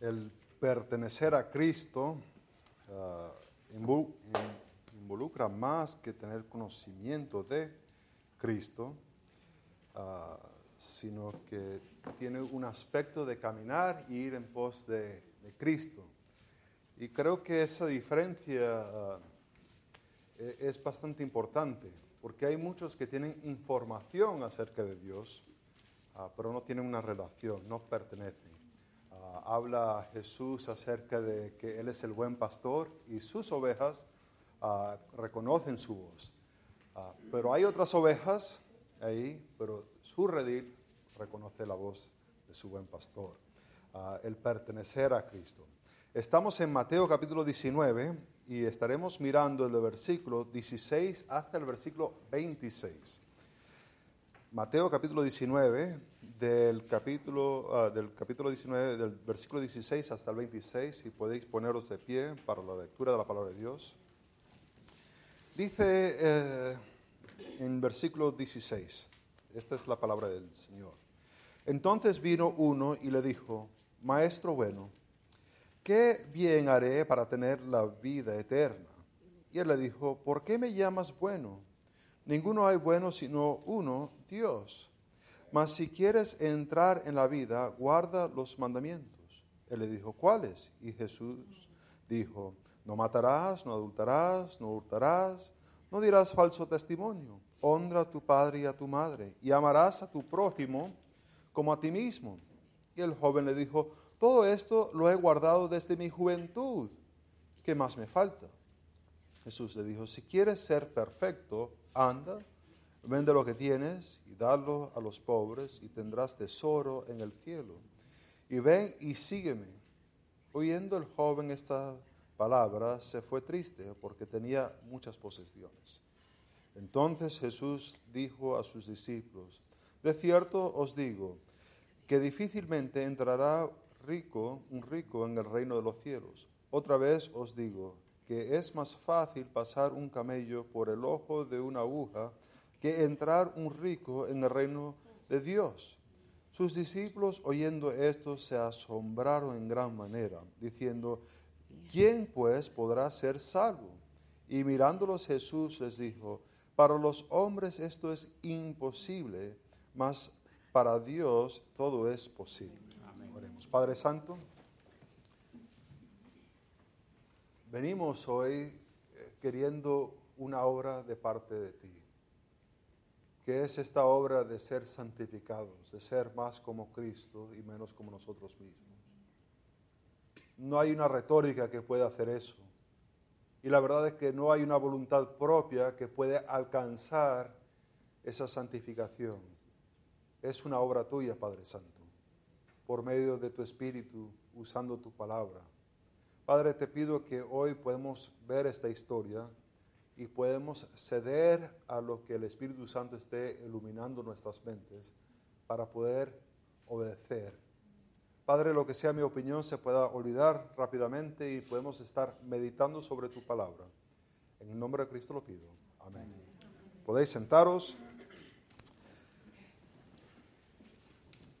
el pertenecer a Cristo ah, involucra más que tener conocimiento de Cristo, ah, sino que tiene un aspecto de caminar y ir en pos de, Cristo. Y creo que esa diferencia ah, e- es bastante importante, porque hay muchos que tienen información acerca de Dios, pero no tienen una relación, no pertenecen. Habla Jesús acerca de que Él es el buen pastor y sus ovejas ah, reconocen su voz. Ah, pero hay otras ovejas ahí, pero su redil reconoce la voz de su buen pastor. Ah, el pertenecer a Cristo. Estamos en Mateo capítulo 19 y estaremos mirando el versículo 16 hasta el versículo 26. Mateo capítulo 19, del capítulo, ah, del capítulo 19, del versículo 16 hasta el 26, si podéis poneros de pie para la lectura de la palabra de Dios. Dice eh, en versículo 16, esta es la palabra del Señor. Entonces vino uno y le dijo, Maestro bueno, ¿qué bien haré para tener la vida eterna? Y él le dijo, ¿por qué me llamas bueno? Ninguno hay bueno sino uno, Dios. Mas si quieres entrar en la vida, guarda los mandamientos. Él le dijo, ¿cuáles? Y Jesús dijo, no matarás, no adultarás, no hurtarás, no dirás falso testimonio, honra a tu padre y a tu madre, y amarás a tu prójimo como a ti mismo. Y el joven le dijo, todo esto lo he guardado desde mi juventud. ¿Qué más me falta? Jesús le dijo, si quieres ser perfecto, anda, vende lo que tienes y dalo a los pobres y tendrás tesoro en el cielo. Y ven y sígueme. Oyendo el joven esta palabra, se fue triste porque tenía muchas posesiones. Entonces Jesús dijo a sus discípulos, de cierto os digo, que difícilmente entrará rico, un rico en el reino de los cielos. Otra vez os digo que es más fácil pasar un camello por el ojo de una aguja que entrar un rico en el reino de Dios. Sus discípulos oyendo esto se asombraron en gran manera, diciendo, ¿quién pues podrá ser salvo? Y mirándolos Jesús les dijo, para los hombres esto es imposible, mas para Dios todo es posible. Oremos. Padre Santo, venimos hoy eh, queriendo una obra de parte de ti, que es esta obra de ser santificados, de ser más como Cristo y menos como nosotros mismos. No hay una retórica que pueda hacer eso. Y la verdad es que no hay una voluntad propia que pueda alcanzar esa santificación. Es una obra tuya, Padre Santo, por medio de tu Espíritu, usando tu palabra. Padre, te pido que hoy podemos ver esta historia y podemos ceder a lo que el Espíritu Santo esté iluminando nuestras mentes para poder obedecer. Padre, lo que sea mi opinión se pueda olvidar rápidamente y podemos estar meditando sobre tu palabra. En el nombre de Cristo lo pido. Amén. Podéis sentaros.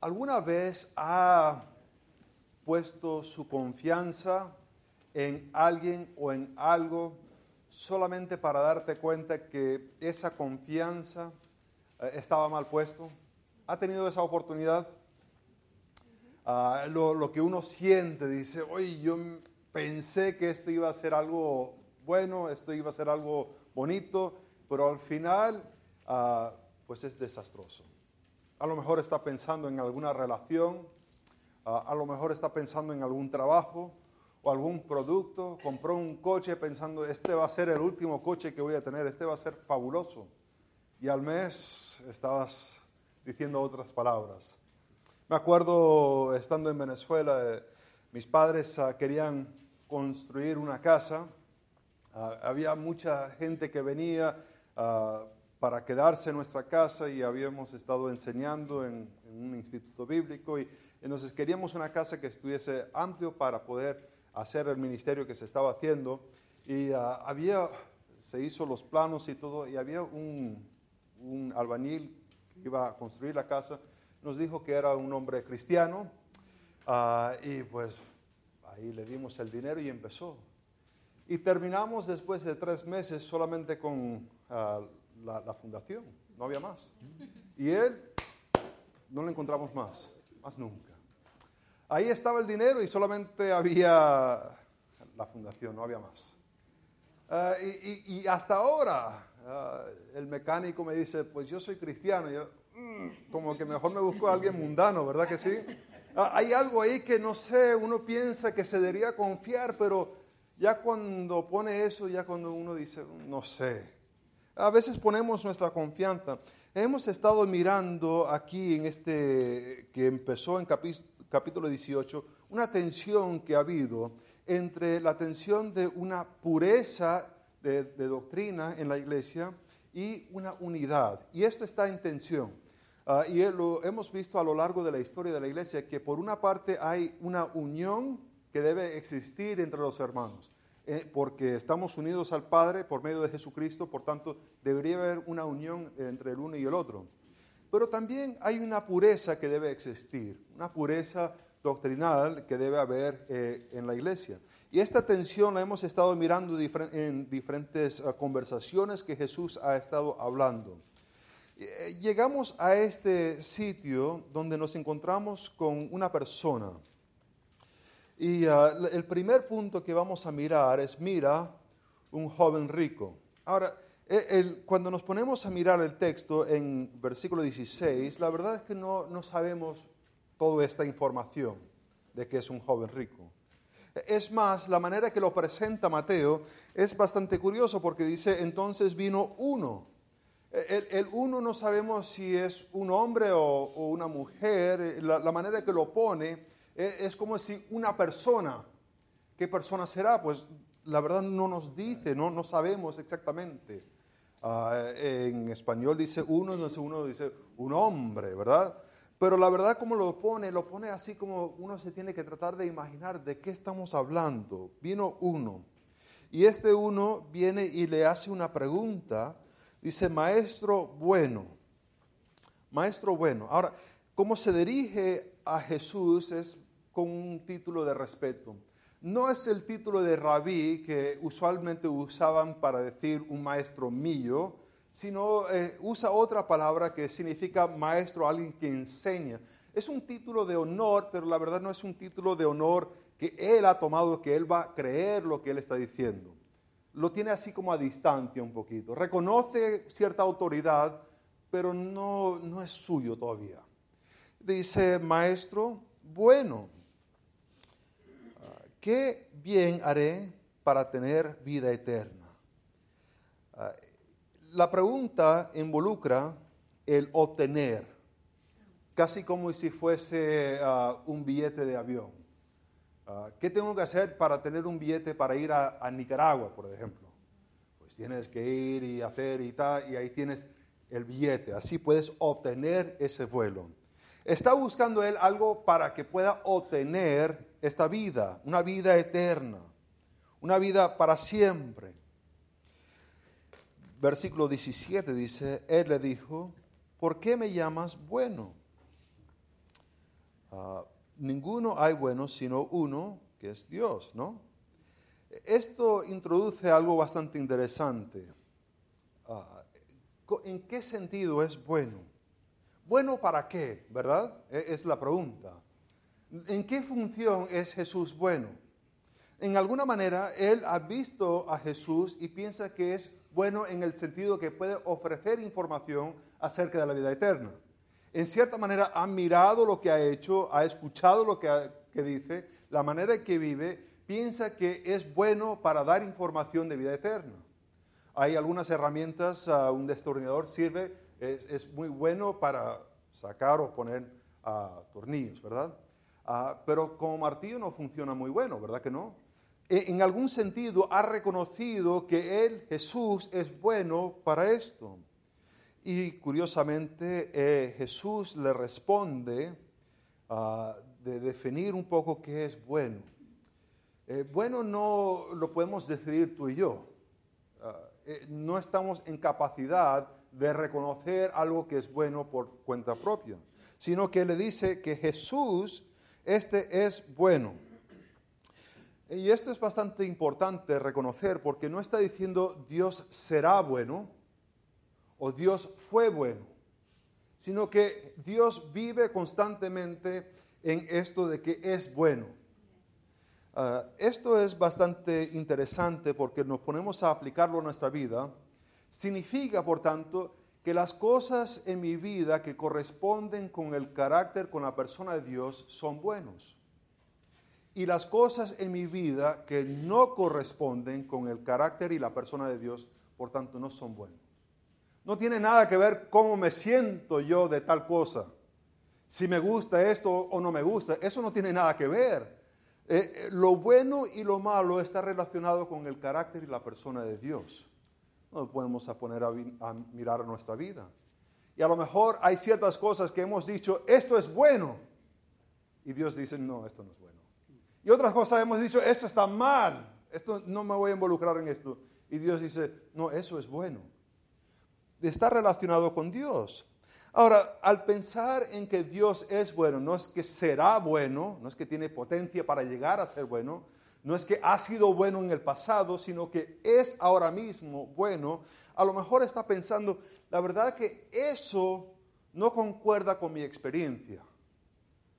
¿Alguna vez ha puesto su confianza en alguien o en algo solamente para darte cuenta que esa confianza eh, estaba mal puesto? ¿Ha tenido esa oportunidad? Ah, lo, lo que uno siente, dice, oye, yo pensé que esto iba a ser algo bueno, esto iba a ser algo bonito, pero al final, ah, pues es desastroso. A lo mejor está pensando en alguna relación, ah, a lo mejor está pensando en algún trabajo o algún producto, compró un coche pensando, este va a ser el último coche que voy a tener, este va a ser fabuloso. Y al mes estabas diciendo otras palabras. Me acuerdo estando en Venezuela, eh, mis padres ah, querían construir una casa, Ah, había mucha gente que venía ah, para quedarse en nuestra casa y habíamos estado enseñando en, en un instituto bíblico y entonces queríamos una casa que estuviese amplio para poder hacer el ministerio que se estaba haciendo y ah, había, se hizo los planos y todo y había un, albañil que iba a construir la casa, nos dijo que era un hombre cristiano ah, y pues ahí le dimos el dinero y empezó. Y terminamos después de tres meses solamente con ah, la, la fundación, no había más. Y él no lo encontramos más, más nunca. Ahí estaba el dinero y solamente había la fundación, no había más. Ah, y, hasta ahora ah, el mecánico me dice, pues yo soy cristiano. yo, mm, como que mejor me busco a alguien mundano, ¿verdad que sí? Ah, hay algo ahí que no sé, uno piensa que se debería confiar, pero ya cuando pone eso, ya cuando uno dice, no sé. A veces ponemos nuestra confianza. Hemos estado mirando aquí en este que empezó en capítulo 18 una tensión que ha habido entre la tensión de una pureza de, doctrina en la iglesia y una unidad. Y esto está en tensión. Ah, y lo hemos visto a lo largo de la historia de la iglesia que por una parte hay una unión que debe existir entre los hermanos. Eh, porque estamos unidos al Padre por medio de Jesucristo, por tanto debería haber una unión entre el uno y el otro. Pero también hay una pureza que debe existir, una pureza doctrinal que debe haber eh, en la iglesia. Y esta tensión la hemos estado mirando en diferentes eh, conversaciones que Jesús ha estado hablando. llegamos a este sitio donde nos encontramos con una persona y ah, el primer punto que vamos a mirar es, mira, un joven rico. Ahora, e, cuando nos ponemos a mirar el texto en versículo 16, la verdad es que no, no sabemos toda esta información de que es un joven rico. Es más, la manera que lo presenta Mateo es bastante curioso porque dice, entonces vino uno. E, el, uno no sabemos si es un hombre o, una mujer, la, la manera que lo pone es como si una persona, ¿qué persona será? Pues la verdad no nos dice, no, no sabemos exactamente. Ah, en español dice uno, entonces uno dice un hombre, ¿verdad? Pero la verdad como lo pone, lo pone así como uno se tiene que tratar de imaginar de qué estamos hablando. Vino uno. Y este uno viene y le hace una pregunta. Dice, maestro bueno. Maestro bueno. Ahora, cómo se dirige a Jesús es con un título de respeto. No es el título de rabí que usualmente usaban para decir un maestro mío, sino eh, usa otra palabra que significa maestro, alguien que enseña. Es un título de honor, pero la verdad no es un título de honor que él ha tomado, que él va a creer lo que él está diciendo. Lo tiene así como a distancia un poquito. Reconoce cierta autoridad, pero no, no es suyo todavía. Dice, maestro, bueno ¿qué bien haré para tener vida eterna? Ah, la pregunta involucra el obtener, casi como si fuese ah, un billete de avión. Ah, ¿Qué tengo que hacer para tener un billete para ir a, Nicaragua, por ejemplo? Pues tienes que ir y hacer y tal, y ahí tienes el billete. Así puedes obtener ese vuelo. Está buscando él algo para que pueda obtener esta vida, una vida eterna, una vida para siempre. Versículo 17 dice, Él le dijo, ¿por qué me llamas bueno? Ah, ninguno hay bueno sino uno, que es Dios, ¿no? Esto introduce algo bastante interesante. Ah, ¿En qué sentido es bueno? ¿Bueno para qué? ¿Verdad? E-, es la pregunta. ¿En qué función es Jesús bueno? En alguna manera, él ha visto a Jesús y piensa que es bueno en el sentido que puede ofrecer información acerca de la vida eterna. En cierta manera, ha mirado lo que ha hecho, ha escuchado lo que, dice, la manera en que vive, piensa que es bueno para dar información de vida eterna. Hay algunas herramientas, uh, un destornillador sirve, es, muy bueno para sacar o poner uh, tornillos, ¿verdad? Ah, pero como martillo no funciona muy bueno, ¿verdad que no? E, en algún sentido ha reconocido que Él, Jesús, es bueno para esto. Y curiosamente eh, Jesús le responde ah, de definir un poco qué es bueno. Eh, bueno no lo podemos decidir tú y yo. Ah, eh, no estamos en capacidad de reconocer algo que es bueno por cuenta propia, sino que le dice que Jesús este es bueno. Y esto es bastante importante reconocer porque no está diciendo Dios será bueno o Dios fue bueno, sino que Dios vive constantemente en esto de que es bueno. Ah, esto es bastante interesante porque nos ponemos a aplicarlo a nuestra vida. Significa, por tanto, que las cosas en mi vida que corresponden con el carácter, con la persona de Dios, son buenos. Y las cosas en mi vida que no corresponden con el carácter y la persona de Dios, por tanto, no son buenos. No tiene nada que ver cómo me siento yo de tal cosa. Si me gusta esto o no me gusta, eso no tiene nada que ver. Eh, eh, lo bueno y lo malo está relacionado con el carácter y la persona de Dios. No podemos poner a, a mirar nuestra vida. Y a lo mejor hay ciertas cosas que hemos dicho, esto es bueno. Y Dios dice, no, esto no es bueno. Y otras cosas hemos dicho, esto está mal. Esto no me voy a involucrar en esto. Y Dios dice, no, eso es bueno. Está relacionado con Dios. Ahora, al pensar en que Dios es bueno, no es que será bueno, no es que tiene potencia para llegar a ser bueno, no es que ha sido bueno en el pasado, sino que es ahora mismo bueno, a lo mejor está pensando, la verdad que eso no concuerda con mi experiencia.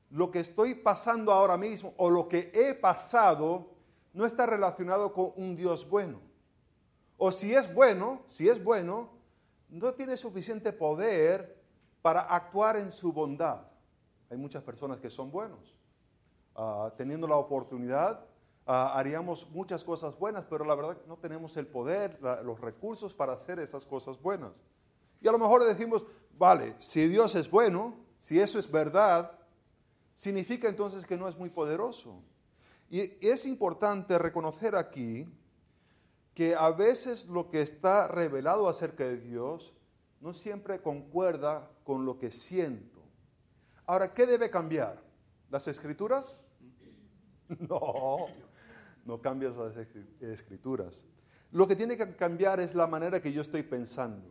Lo que estoy pasando ahora mismo o lo que he pasado no está relacionado con un Dios bueno. O si es bueno, si es bueno, no tiene suficiente poder para actuar en su bondad. Hay muchas personas que son buenos. Ah, teniendo la oportunidad, haríamos muchas cosas buenas, pero la verdad no tenemos el poder, los recursos para hacer esas cosas buenas. Y a lo mejor decimos, vale, si Dios es bueno, si eso es verdad, significa entonces que no es muy poderoso. Y es importante reconocer aquí que a veces lo que está revelado acerca de Dios no siempre concuerda con lo que siento. Ahora, ¿qué debe cambiar? ¿Las escrituras? No, no cambias las escrituras. Lo que tiene que cambiar es la manera que yo estoy pensando.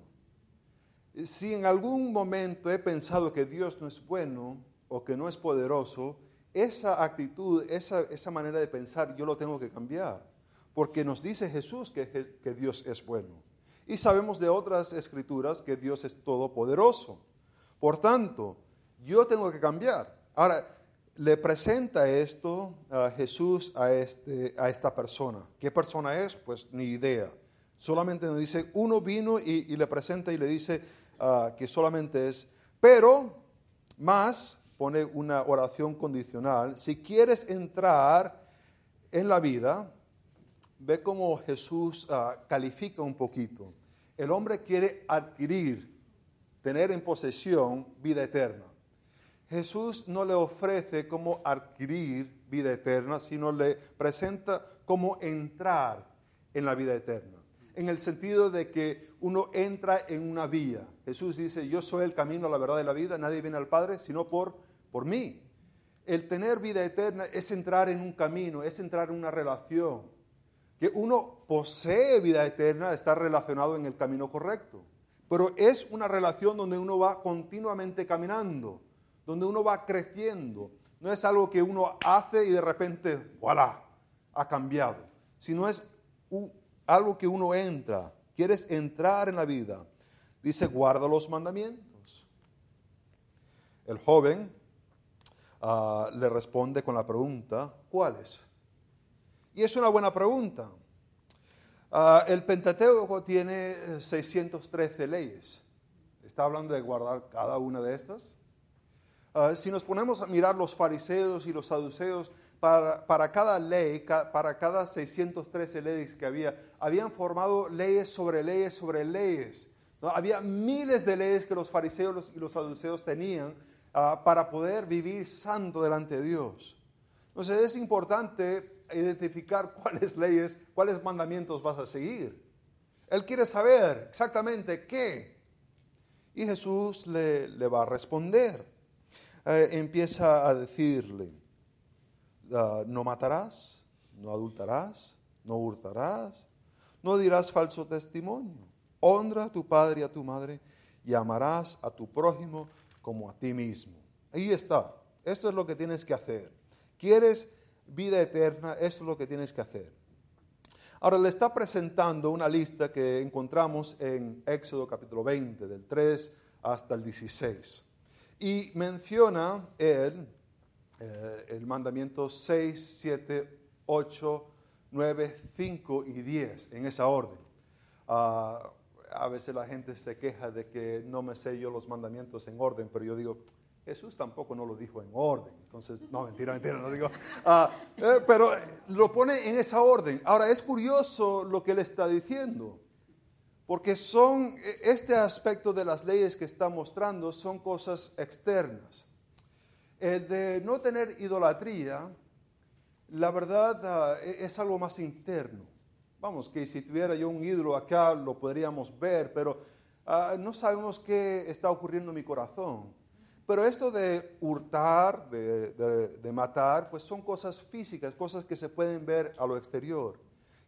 Si en algún momento he pensado que Dios no es bueno o que no es poderoso, esa actitud, esa, esa manera de pensar, yo lo tengo que cambiar. Porque nos dice Jesús que, que Dios es bueno. Y sabemos de otras escrituras que Dios es todopoderoso. Por tanto, yo tengo que cambiar. Ahora, le presenta esto a Jesús a, este, a esta persona. ¿Qué persona es? Pues ni idea. Solamente nos dice, uno vino y, le presenta y le dice ah, que solamente es, pero más, pone una oración condicional, si quieres entrar en la vida, ve cómo Jesús ah, califica un poquito. El hombre quiere adquirir, tener en posesión vida eterna. Jesús no le ofrece cómo adquirir vida eterna, sino le presenta cómo entrar en la vida eterna. En el sentido de que uno entra en una vía. Jesús dice, yo soy el camino, la verdad y la vida, nadie viene al Padre sino por, por mí. El tener vida eterna es entrar en un camino, es entrar en una relación que uno posee vida eterna está relacionado en el camino correcto. Pero es una relación donde uno va continuamente caminando, donde uno va creciendo. No es algo que uno hace y de repente, voilà, ha cambiado. Sino es algo que uno entra. Quieres entrar en la vida. Dice, guarda los mandamientos. El joven ah, le responde con la pregunta, ¿cuáles? Y es una buena pregunta. Ah, el Pentateuco tiene 613 eh, leyes. Está hablando de guardar cada una de estas. Ah, si nos ponemos a mirar los fariseos y los saduceos, para, cada ley, para cada 613 leyes que había, habían formado leyes sobre leyes sobre leyes. Había miles de leyes que los fariseos y los saduceos tenían ah, para poder vivir santo delante de Dios. Entonces es importante identificar cuáles leyes, cuáles mandamientos vas a seguir. Él quiere saber exactamente qué. Y Jesús le, va a responder. Eh, empieza a decirle, ah, no matarás, no adultarás, no hurtarás, no dirás falso testimonio. Honra a tu padre y a tu madre y amarás a tu prójimo como a ti mismo. Ahí está. Esto es lo que tienes que hacer. ¿Quieres vida eterna, esto es lo que tienes que hacer. Ahora le está presentando una lista que encontramos en Éxodo capítulo 20, del 3 hasta el 16. Y menciona él eh, el mandamiento 6, 7, 8, 9, 5 y 10, en esa orden. Ah, a veces la gente se queja de que no me sé yo los mandamientos en orden, pero yo digo, Jesús tampoco no lo dijo en orden. Entonces, no, mentira, mentira, no digo. Ah, eh, pero lo pone en esa orden. Ahora, es curioso lo que él está diciendo, porque son, e, este aspecto de las leyes que está mostrando son cosas externas. El de no tener idolatría, la verdad, ah, e, es algo más interno. Vamos, que si tuviera yo un ídolo acá lo podríamos ver, pero ah, no sabemos qué está ocurriendo en mi corazón. Pero esto de hurtar, de, matar, pues son cosas físicas, cosas que se pueden ver a lo exterior.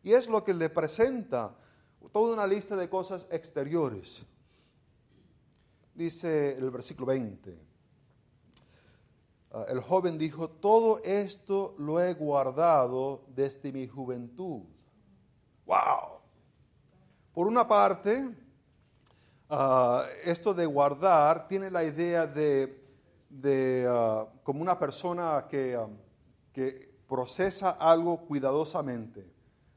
Y es lo que le presenta toda una lista de cosas exteriores. Dice el versículo 20. Ah, el joven dijo, todo esto lo he guardado desde mi juventud. ¡Wow! Por una parte, ah, esto de guardar tiene la idea de, ah, como una persona que, que, procesa algo cuidadosamente.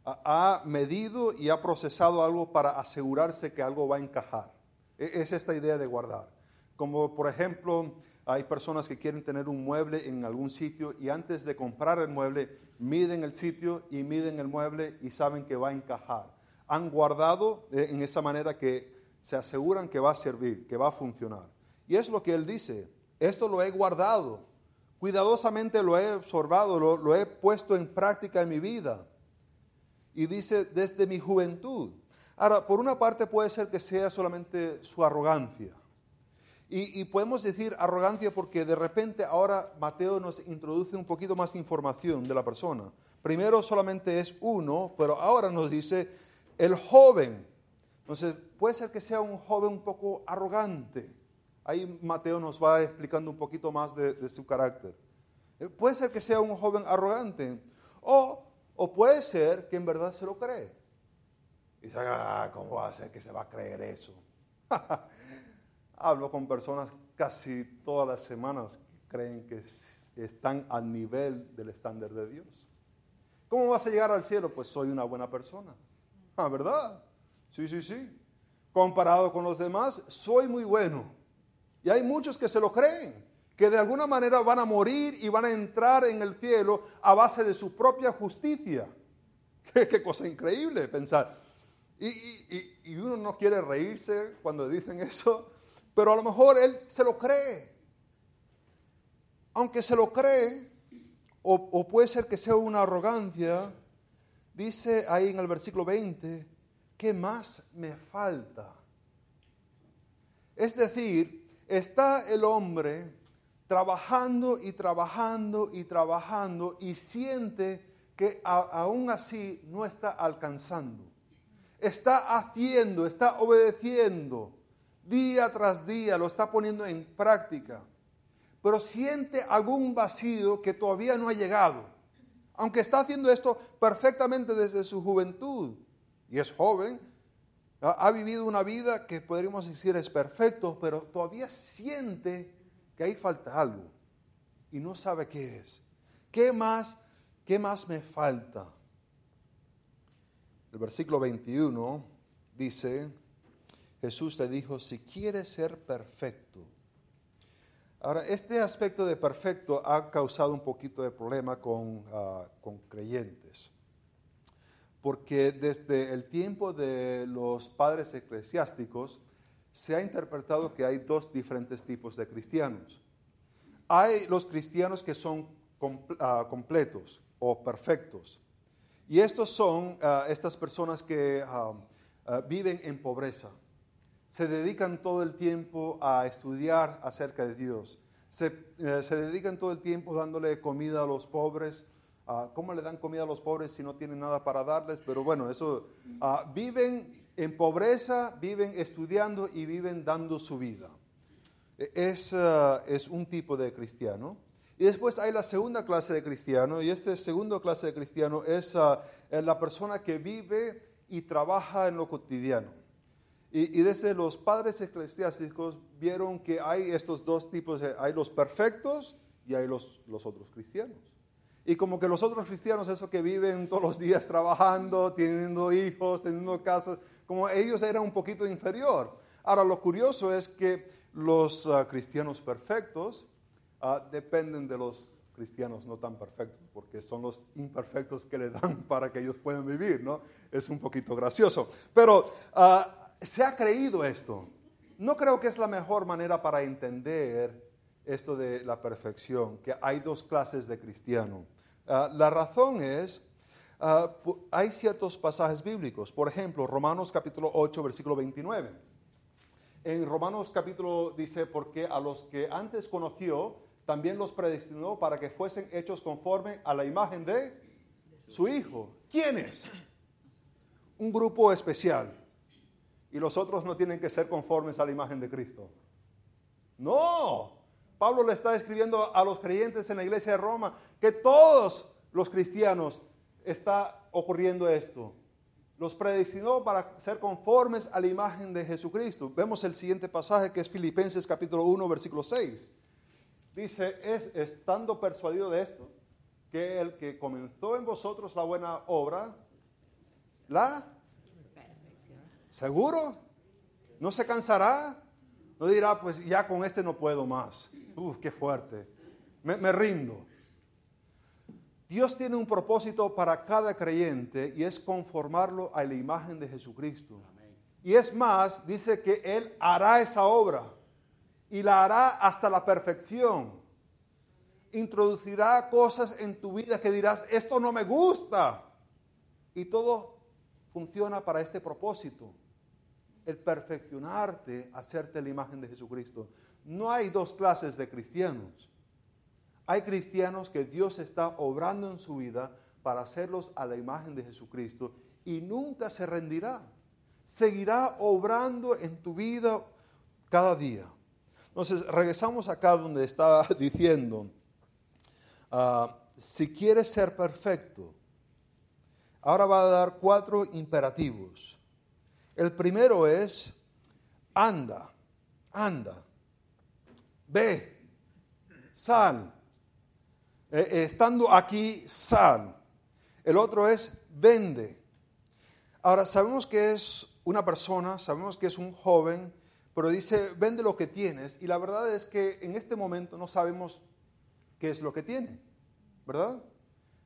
Ha medido y ha procesado algo para asegurarse que algo va a encajar. E, es esta idea de guardar. Como por ejemplo, hay personas que quieren tener un mueble en algún sitio y antes de comprar el mueble miden el sitio y miden el mueble y saben que va a encajar. Han guardado eh, en esa manera que se aseguran que va a servir, que va a funcionar. Y es lo que él dice, esto lo he guardado, cuidadosamente lo he observado, lo, lo he puesto en práctica en mi vida. Y dice, desde mi juventud. Ahora, por una parte puede ser que sea solamente su arrogancia y, podemos decir arrogancia porque de repente ahora Mateo nos introduce un poquito más información de la persona. Primero solamente es uno, pero ahora nos dice el joven. Entonces puede ser que sea un joven un poco arrogante. Ahí Mateo nos va explicando un poquito más de, su carácter. Eh, puede ser que sea un joven arrogante. O, o puede ser que en verdad se lo cree. Y dice, ah, ¿cómo va a ser que se va a creer eso? Hablo con personas casi todas las semanas que creen que están al nivel del estándar de Dios. ¿Cómo vas a llegar al cielo? Pues soy una buena persona. Ah, ¿verdad? Sí, sí, sí. Comparado con los demás, soy muy bueno. Y hay muchos que se lo creen, que de alguna manera van a morir y van a entrar en el cielo a base de su propia justicia. Qué, cosa increíble pensar. y, uno no quiere reírse cuando dicen eso, pero a lo mejor él se lo cree. Aunque se lo cree, o, puede ser que sea una arrogancia, dice ahí en el versículo 20, ¿qué más me falta? Es decir, está el hombre trabajando y trabajando y trabajando y siente que aún así no está alcanzando. Está haciendo, está obedeciendo. Día tras día, lo está poniendo en práctica, pero siente algún vacío que todavía no ha llegado, aunque está haciendo esto perfectamente desde su juventud. Y es joven, ha vivido una vida que podríamos decir es perfecto, pero todavía siente que ahí falta algo y no sabe qué es. ¿Qué más, qué más me falta? El versículo 21 dice, Jesús le dijo, si quieres ser perfecto. Ahora, este aspecto de perfecto ha causado un poquito de problema con, ah, con creyentes, porque desde el tiempo de los padres eclesiásticos se ha interpretado que hay dos diferentes tipos de cristianos. Hay los cristianos que son ah, completos o perfectos, y estos son ah, estas personas que viven en pobreza se dedican todo el tiempo a estudiar acerca de Dios. Se, eh, dedican todo el tiempo dándole comida a los pobres. Ah, ¿Cómo le dan comida a los pobres si no tienen nada para darles? Pero bueno, eso, ah, viven en pobreza, viven estudiando y viven dando su vida. E, es, ah, es un tipo de cristiano. Y después hay la segunda clase de cristiano, y esta segunda clase de cristiano es uh, la persona que vive y trabaja en lo cotidiano. Y, y, desde los padres eclesiásticos vieron que hay estos dos tipos, hay los perfectos y hay los, los otros cristianos. Y como que los otros cristianos, esos que viven todos los días trabajando, teniendo hijos, teniendo casas, como ellos eran un poquito inferior. Ahora, lo curioso es que los uh, cristianos perfectos uh, dependen de los cristianos no tan perfectos, porque son los imperfectos que le dan para que ellos puedan vivir, ¿no? Es un poquito gracioso. Pero uh, se ha creído esto. No creo que es la mejor manera para entender esto de la perfección, que hay dos clases de cristiano. la razón es, hay ciertos pasajes bíblicos, por ejemplo, Romanos capítulo 8, versículo 29 en Romanos capítulo dice, porque a los que antes conoció, también los predestinó para que fuesen hechos conforme a la imagen de su Hijo. ¿Quiénes? Un grupo especial. Y los otros no tienen que ser conformes a la imagen de Cristo. No. Pablo le está escribiendo a los creyentes en la iglesia de Roma que todos los cristianos está ocurriendo esto los predestinó para ser conformes a la imagen de Jesucristo. Vemos el siguiente pasaje que es Filipenses capítulo 1, versículo 6. Dice, es estando persuadido de esto, que el que comenzó en vosotros la buena obra, la... ¿Seguro? ¿No se cansará? No dirá, pues ya con este no puedo más. Uf, qué fuerte. me, me rindo. Dios tiene un propósito para cada creyente y es conformarlo a la imagen de Jesucristo. Y es más, dice que Él hará esa obra y la hará hasta la perfección. Introducirá cosas en tu vida que dirás, esto no me gusta. Y todo funciona para este propósito, el perfeccionarte, hacerte la imagen de Jesucristo. No hay dos clases de cristianos. Hay cristianos que Dios está obrando en su vida para hacerlos a la imagen de Jesucristo y nunca se rendirá. Seguirá obrando en tu vida cada día. Entonces, regresamos acá donde está diciendo, ah, si quieres ser perfecto, ahora va a dar cuatro imperativos. El primero es, anda, anda, ve, sal, eh, eh, estando aquí, sal. El otro es vende. Ahora, sabemos que es una persona, sabemos que es un joven, pero dice, vende lo que tienes. Y la verdad es que en este momento no sabemos qué es lo que tiene, ¿verdad?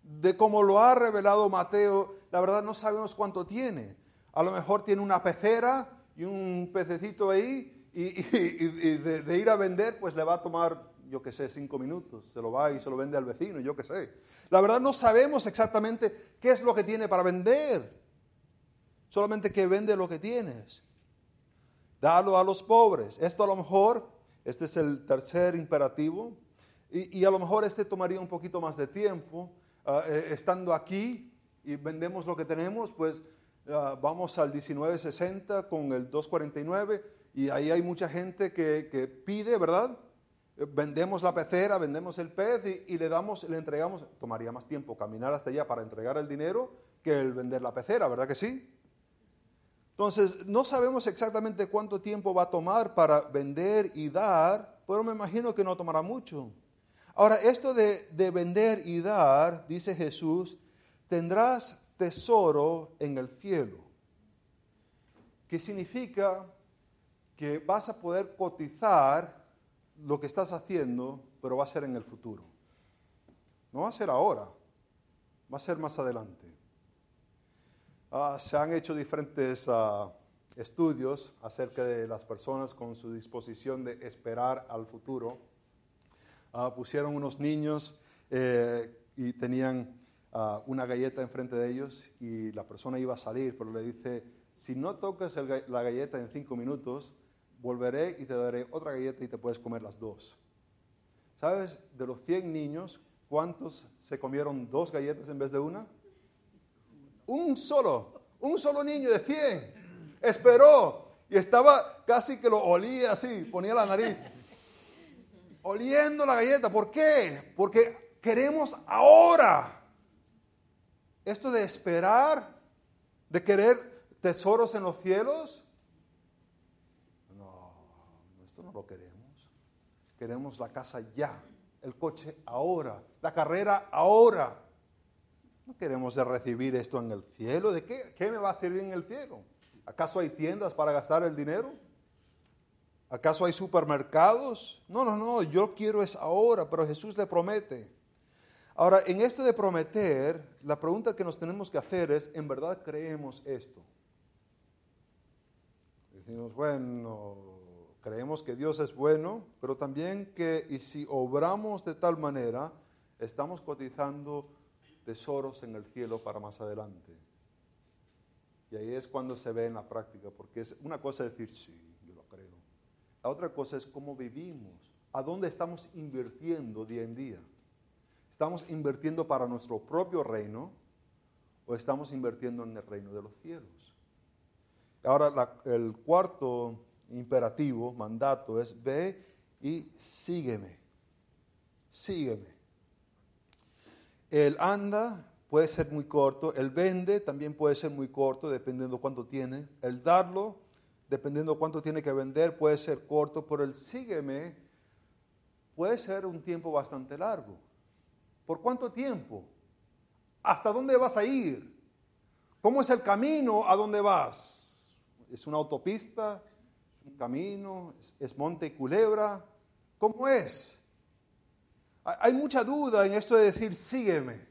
De cómo lo ha revelado Mateo, la verdad no sabemos cuánto tiene. A lo mejor tiene una pecera y un pececito ahí y, de, ir a vender, pues le va a tomar yo qué sé, cinco minutos, se lo va y se lo vende al vecino, yo qué sé. La verdad no sabemos exactamente qué es lo que tiene para vender, solamente que vende lo que tienes. Dalo a los pobres. Esto a lo mejor, este es el tercer imperativo, y, a lo mejor este tomaría un poquito más de tiempo. Ah, eh, estando aquí y vendemos lo que tenemos, pues ah, vamos al 1960 con el 249 y ahí hay mucha gente que, que pide, ¿verdad? Vendemos la pecera, vendemos el pez y, le damos, le entregamos, tomaría más tiempo caminar hasta allá para entregar el dinero que el vender la pecera, ¿verdad que sí? Entonces, no sabemos exactamente cuánto tiempo va a tomar para vender y dar, pero me imagino que no tomará mucho. Ahora, esto de, de vender y dar, dice Jesús, tendrás tesoro en el cielo, que significa que vas a poder cotizar lo que estás haciendo, pero va a ser en el futuro. No va a ser ahora, va a ser más adelante. Ah, se han hecho diferentes ah, estudios acerca de las personas con su disposición de esperar al futuro. Ah, pusieron unos niños eh, y tenían una galleta enfrente de ellos y la persona iba a salir, pero le dice, si no tocas la galleta en cinco minutos, volveré y te daré otra galleta y te puedes comer las dos. ¿Sabes? De los 100 niños, ¿cuántos se comieron dos galletas en vez de una? Un solo, un solo niño de 100. Esperó y estaba casi que lo olía así, ponía la nariz. oliendo la galleta. ¿Por qué? Porque queremos ahora. Esto de esperar, de querer tesoros en los cielos, no, esto no lo queremos. Queremos la casa ya, el coche ahora, la carrera ahora. No queremos recibir esto en el cielo. ¿De qué, qué me va a servir en el cielo? ¿Acaso hay tiendas para gastar el dinero? ¿Acaso hay supermercados? No, no, no, yo quiero es ahora, pero Jesús le promete. Ahora, en esto de prometer, la pregunta que nos tenemos que hacer es, ¿en verdad creemos esto? Decimos, bueno, creemos que Dios es bueno, pero también que, y si obramos de tal manera, estamos cotizando tesoros en el cielo para más adelante. Y ahí es cuando se ve en la práctica, porque es una cosa decir, sí, la otra cosa es cómo vivimos, a dónde estamos invirtiendo día en día. ¿Estamos invirtiendo para nuestro propio reino o estamos invirtiendo en el reino de los cielos? Ahora, el cuarto imperativo, mandato, es ve y sígueme. Sígueme. El anda puede ser muy corto, el vende también puede ser muy corto, dependiendo cuánto tiene. El darlo dependiendo cuánto tiene que vender, puede ser corto, pero el sígueme puede ser un tiempo bastante largo. ¿Por cuánto tiempo? ¿Hasta dónde vas a ir? ¿Cómo es el camino a dónde vas? ¿Es una autopista? ¿Es un camino? ¿Es, monte y culebra? ¿Cómo es? Hay mucha duda en esto de decir sígueme.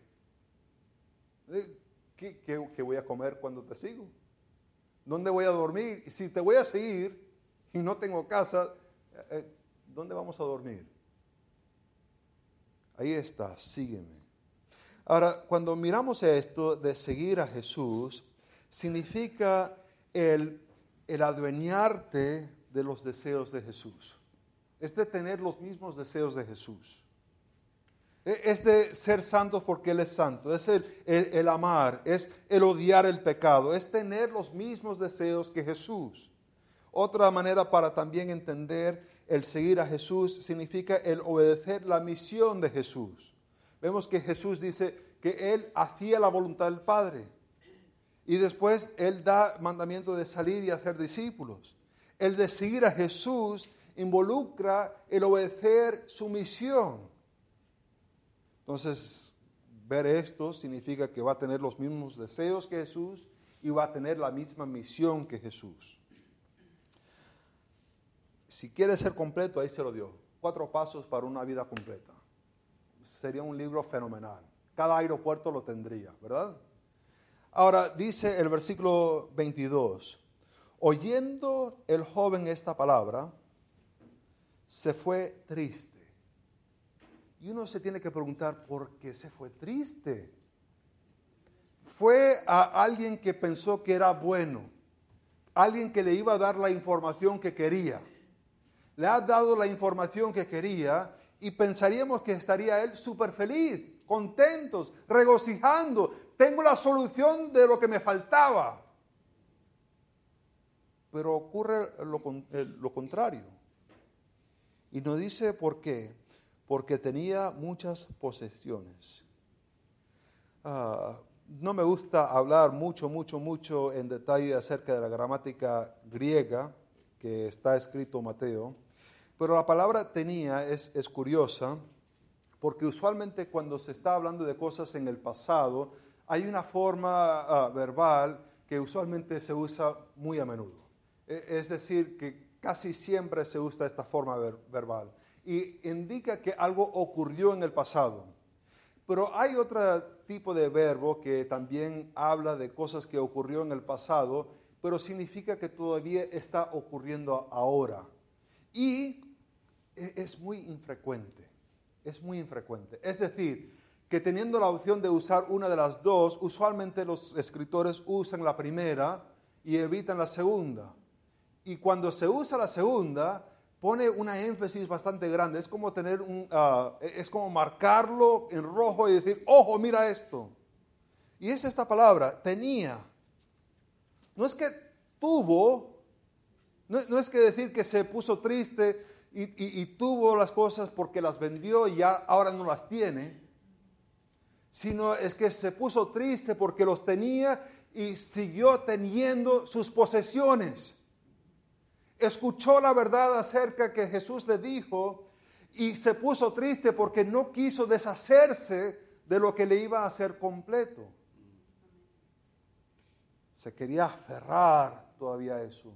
Eh, qué voy a comer cuando te sigo? ¿Dónde voy a dormir? Si te voy a seguir y no tengo casa, eh, ¿dónde vamos a dormir? Ahí está, sígueme. Ahora, cuando miramos esto de seguir a Jesús, significa el, el adueñarte de los deseos de Jesús. Es de tener los mismos deseos de Jesús. E, es de ser santos porque Él es santo, es el, amar, es el odiar el pecado, es tener los mismos deseos que Jesús. Otra manera para también entender el seguir a Jesús significa el obedecer la misión de Jesús. Vemos que Jesús dice que Él hacía la voluntad del Padre y después Él da mandamiento de salir y hacer discípulos. El de seguir a Jesús involucra el obedecer su misión. Entonces, ver esto significa que va a tener los mismos deseos que Jesús y va a tener la misma misión que Jesús. Si quiere ser completo, ahí se lo dio. Cuatro pasos para una vida completa. Sería un libro fenomenal. Cada aeropuerto lo tendría, ¿verdad? Ahora dice el versículo 22, oyendo el joven esta palabra, se fue triste y uno se tiene que preguntar, ¿por qué se fue triste? Fue a alguien que pensó que era bueno, alguien que le iba a dar la información que quería. Le ha dado la información que quería y pensaríamos que estaría él súper feliz, contentos, regocijando. Tengo la solución de lo que me faltaba. Pero ocurre lo, lo contrario. Y nos dice por qué porque tenía muchas posesiones. Ah, no me gusta hablar mucho, mucho, mucho en detalle acerca de la gramática griega que está escrito Mateo, pero la palabra tenía es curiosa porque usualmente cuando se está hablando de cosas en el pasado, hay una forma ah, verbal que usualmente se usa muy a menudo. E, es decir, que casi siempre se usa esta forma verbal y indica que algo ocurrió en el pasado. Pero hay otro tipo de verbo que también habla de cosas que ocurrió en el pasado, pero significa que todavía está ocurriendo ahora. Y e, es muy infrecuente, es muy infrecuente. Es decir, que teniendo la opción de usar una de las dos, usualmente los escritores usan la primera y evitan la segunda. Y cuando se usa la segunda, pone una énfasis bastante grande. Es como tener un, ah, es como marcarlo en rojo y decir, ojo, mira esto. Y es esta palabra, tenía. No es que tuvo, no, es que decir que se puso triste, y, tuvo las cosas porque las vendió y ya ahora no las tiene, sino es que se puso triste porque los tenía y siguió teniendo sus posesiones. Escuchó la verdad acerca que Jesús le dijo y se puso triste porque no quiso deshacerse de lo que le iba a hacer completo. Se quería aferrar todavía a eso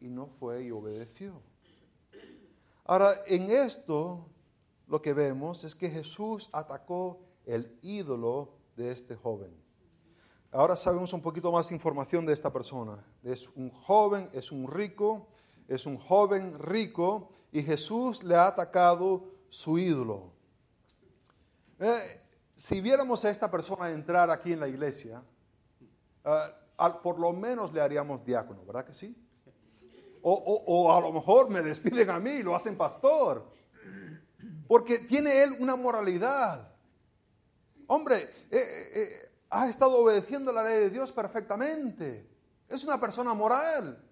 y no fue y obedeció. Ahora, en esto lo que vemos es que Jesús atacó el ídolo de este joven. Ahora sabemos un poquito más información de esta persona. Es un joven, es un rico, es un joven rico y Jesús le ha atacado su ídolo. Eh, si viéramos a esta persona entrar aquí en la iglesia, eh, por lo menos le haríamos diácono, ¿verdad que sí? O, a lo mejor me despiden a mí lo hacen pastor. Porque tiene él una moralidad. Hombre, eh, eh, eh, ha estado obedeciendo la ley de Dios perfectamente. Es una persona moral.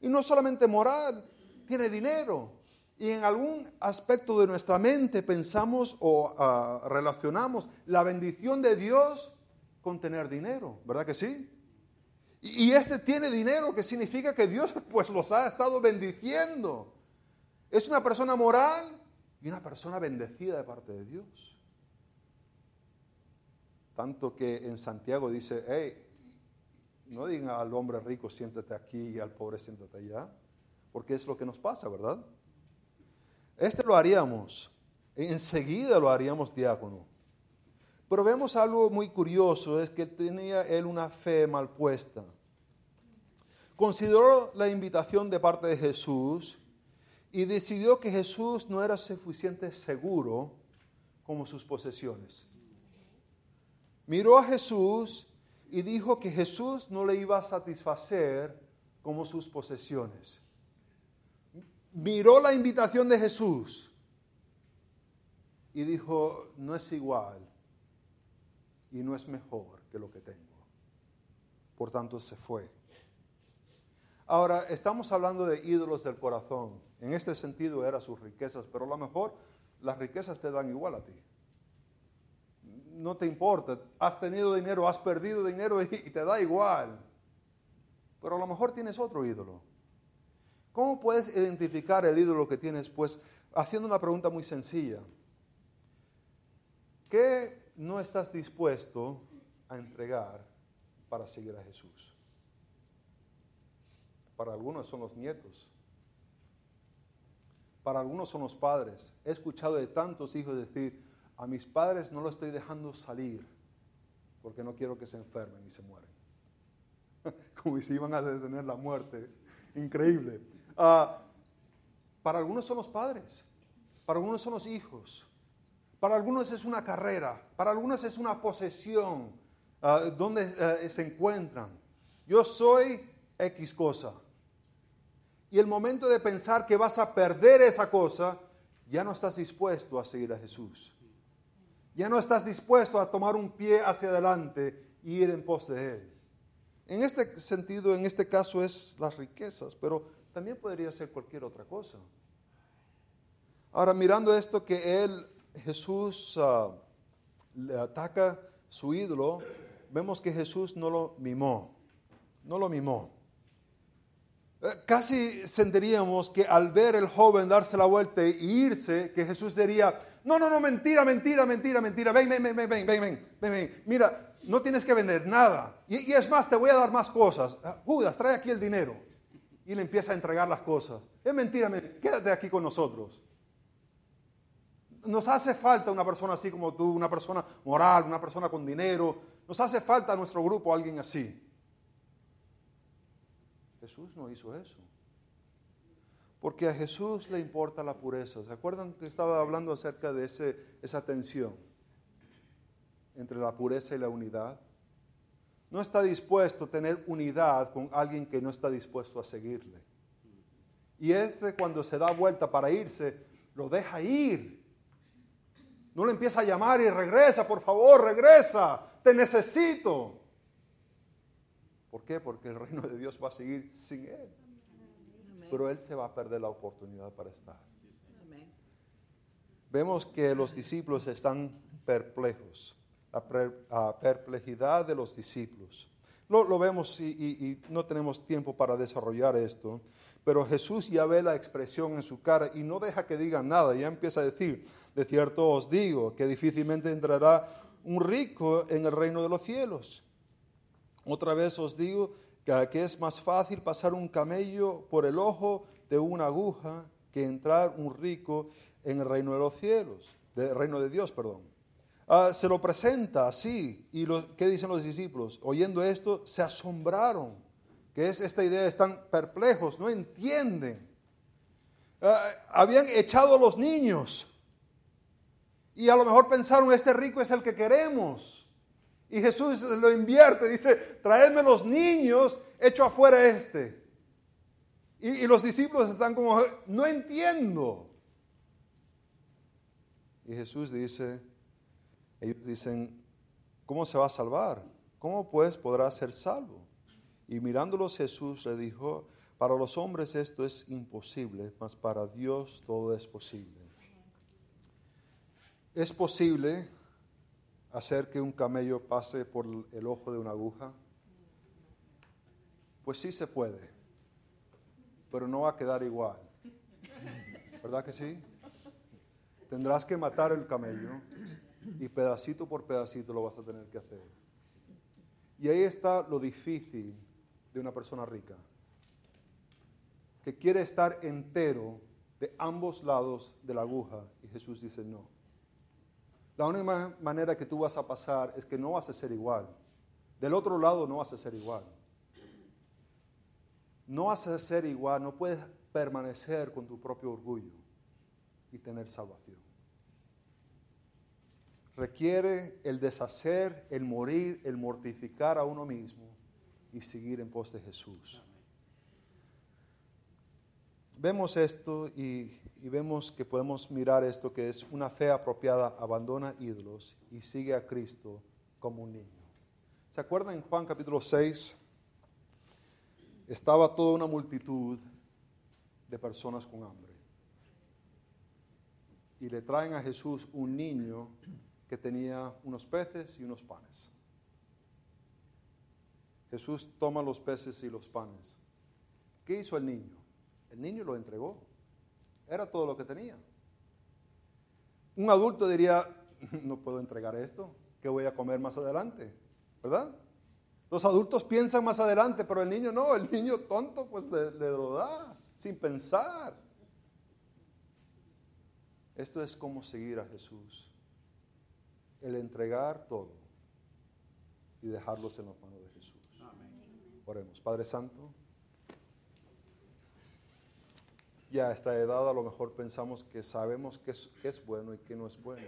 Y no solamente moral, tiene dinero. Y en algún aspecto de nuestra mente pensamos o ah, relacionamos la bendición de Dios con tener dinero, ¿verdad que sí? Y este tiene dinero, que significa que Dios pues los ha estado bendiciendo. Es una persona moral y una persona bendecida de parte de Dios. Tanto que en Santiago dice, hey, no digan al hombre rico siéntate aquí y al pobre siéntate allá, porque es lo que nos pasa, ¿verdad? Este lo haríamos, enseguida lo haríamos diácono. Pero vemos algo muy curioso, es que tenía él una fe mal puesta. Consideró la invitación de parte de Jesús y decidió que Jesús no era suficiente seguro como sus posesiones. Miró a Jesús y dijo que Jesús no le iba a satisfacer como sus posesiones. Miró la invitación de Jesús y dijo, no es igual y no es mejor que lo que tengo. Por tanto, se fue. Ahora, estamos hablando de ídolos del corazón. En este sentido eran sus riquezas, pero a lo mejor las riquezas te dan igual a ti. No te importa, has tenido dinero, has perdido dinero y, te da igual. Pero a lo mejor tienes otro ídolo. ¿Cómo puedes identificar el ídolo que tienes? Pues haciendo una pregunta muy sencilla. ¿Qué no estás dispuesto a entregar para seguir a Jesús? Para algunos son los nietos. Para algunos son los padres. He escuchado de tantos hijos decir, a mis padres no los estoy dejando salir porque no quiero que se enfermen y se mueren. Como si iban a detener la muerte. Increíble. Ah, para algunos son los padres. Para algunos son los hijos. Para algunos es una carrera, para algunos es una posesión ah, donde eh, se encuentran. Yo soy X cosa. Y el momento de pensar que vas a perder esa cosa, ya no estás dispuesto a seguir a Jesús. Ya no estás dispuesto a tomar un pie hacia adelante y ir en pos de Él. En este sentido, en este caso es las riquezas, pero también podría ser cualquier otra cosa. Ahora, mirando esto que Él Jesús ah, le ataca su ídolo, vemos que Jesús no lo mimó, no lo mimó. Eh, casi sentiríamos que al ver el joven darse la vuelta e irse, que Jesús diría, no, no, no, mentira, mentira, mentira, mentira. Ven, ven, ven, ven, ven, ven, ven. Mira, no tienes que vender nada. Y, y, es más, te voy a dar más cosas. Ah, Judas, trae aquí el dinero. Y le empieza a entregar las cosas. Es mentira, mentira. quédate aquí con nosotros. Nos hace falta una persona así como tú, una persona moral, una persona con dinero. Nos hace falta a nuestro grupo alguien así. Jesús no hizo eso. Porque a Jesús le importa la pureza. ¿Se acuerdan que estaba hablando acerca de ese, esa tensión entre la pureza y la unidad? No está dispuesto a tener unidad con alguien que no está dispuesto a seguirle. Y este cuando se da vuelta para irse, lo deja ir. No le empieza a llamar y regresa, por favor, regresa, te necesito. ¿Por qué? Porque el reino de Dios va a seguir sin él. Pero él se va a perder la oportunidad para estar. Amén. Vemos que los discípulos están perplejos, la per- perplejidad de los discípulos. Lo, lo vemos y, y- y no tenemos tiempo para desarrollar esto, pero Jesús ya ve la expresión en su cara y no deja que digan nada, ya empieza a decir, de cierto os digo que difícilmente entrará un rico en el reino de los cielos. Otra vez os digo que, es más fácil pasar un camello por el ojo de una aguja que entrar un rico en el reino de los cielos, del reino de Dios, perdón. Ah, se lo presenta así. ¿Y qué dicen los discípulos? Oyendo esto, se asombraron. Que es esta idea, están perplejos, no entienden. Ah, habían echado a los niños. Y a lo mejor pensaron, este rico es el que queremos. Y Jesús lo invierte, dice, traedme los niños, echo afuera este. Y, y los discípulos están como, no entiendo. Y Jesús dice, ellos dicen, ¿cómo se va a salvar? ¿Cómo pues podrá ser salvo? Y mirándolos Jesús le dijo, para los hombres esto es imposible, mas para Dios todo es posible. ¿Es posible hacer que un camello pase por el ojo de una aguja? Pues sí se puede, pero no va a quedar igual. ¿Verdad que sí? Tendrás que matar el camello y pedacito por pedacito lo vas a tener que hacer. Y ahí está lo difícil de una persona rica, que quiere estar entero de ambos lados de la aguja y Jesús dice no. La única manera que tú vas a pasar es que no vas a ser igual. Del otro lado no vas a ser igual. No vas a ser igual, no puedes permanecer con tu propio orgullo y tener salvación. Requiere el deshacer, el morir, el mortificar a uno mismo y seguir en pos de Jesús. Vemos esto y, y vemos que podemos mirar esto que es una fe apropiada, abandona ídolos y sigue a Cristo como un niño. ¿Se acuerdan en Juan capítulo 6? Estaba toda una multitud de personas con hambre. Y le traen a Jesús un niño que tenía unos peces y unos panes. Jesús toma los peces y los panes. ¿Qué hizo el niño? El niño lo entregó. Era todo lo que tenía. Un adulto diría, no puedo entregar esto, ¿qué voy a comer más adelante? ¿Verdad? Los adultos piensan más adelante, pero el niño no, el niño tonto pues le, le lo da sin pensar. Esto es como seguir a Jesús. El entregar todo y dejarlos en las manos de Jesús. Oremos. Padre Santo, ya a esta edad a lo mejor pensamos que sabemos qué es, qué es bueno y qué no es bueno.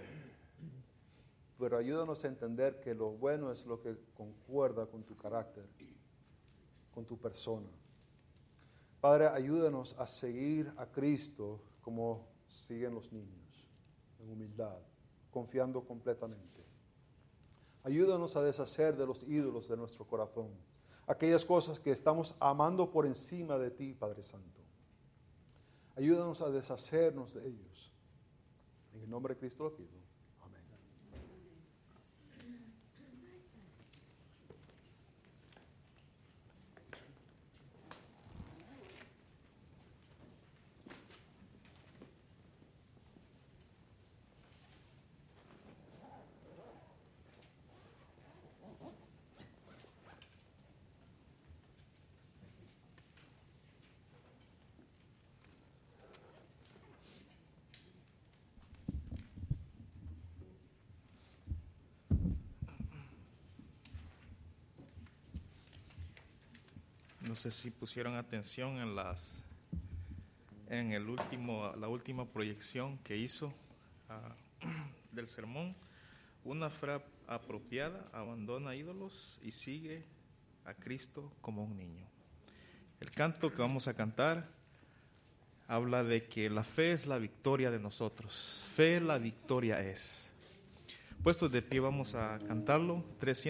Pero ayúdanos a entender que lo bueno es lo que concuerda con tu carácter, con tu persona. Padre, ayúdanos a seguir a Cristo como siguen los niños, en humildad, confiando completamente. Ayúdanos a deshacer de los ídolos de nuestro corazón, aquellas cosas que estamos amando por encima de ti, Padre Santo. Ayúdanos a deshacernos de ellos. En el nombre de Cristo lo pido. Amén. No sé si pusieron atención en las en el último la última proyección que hizo ah, del sermón. Una fe apropiada abandona ídolos y sigue a Cristo como un niño. El canto que vamos a cantar habla de que la fe es la victoria de nosotros. Fe la victoria es. Puestos de pie vamos a cantarlo. 300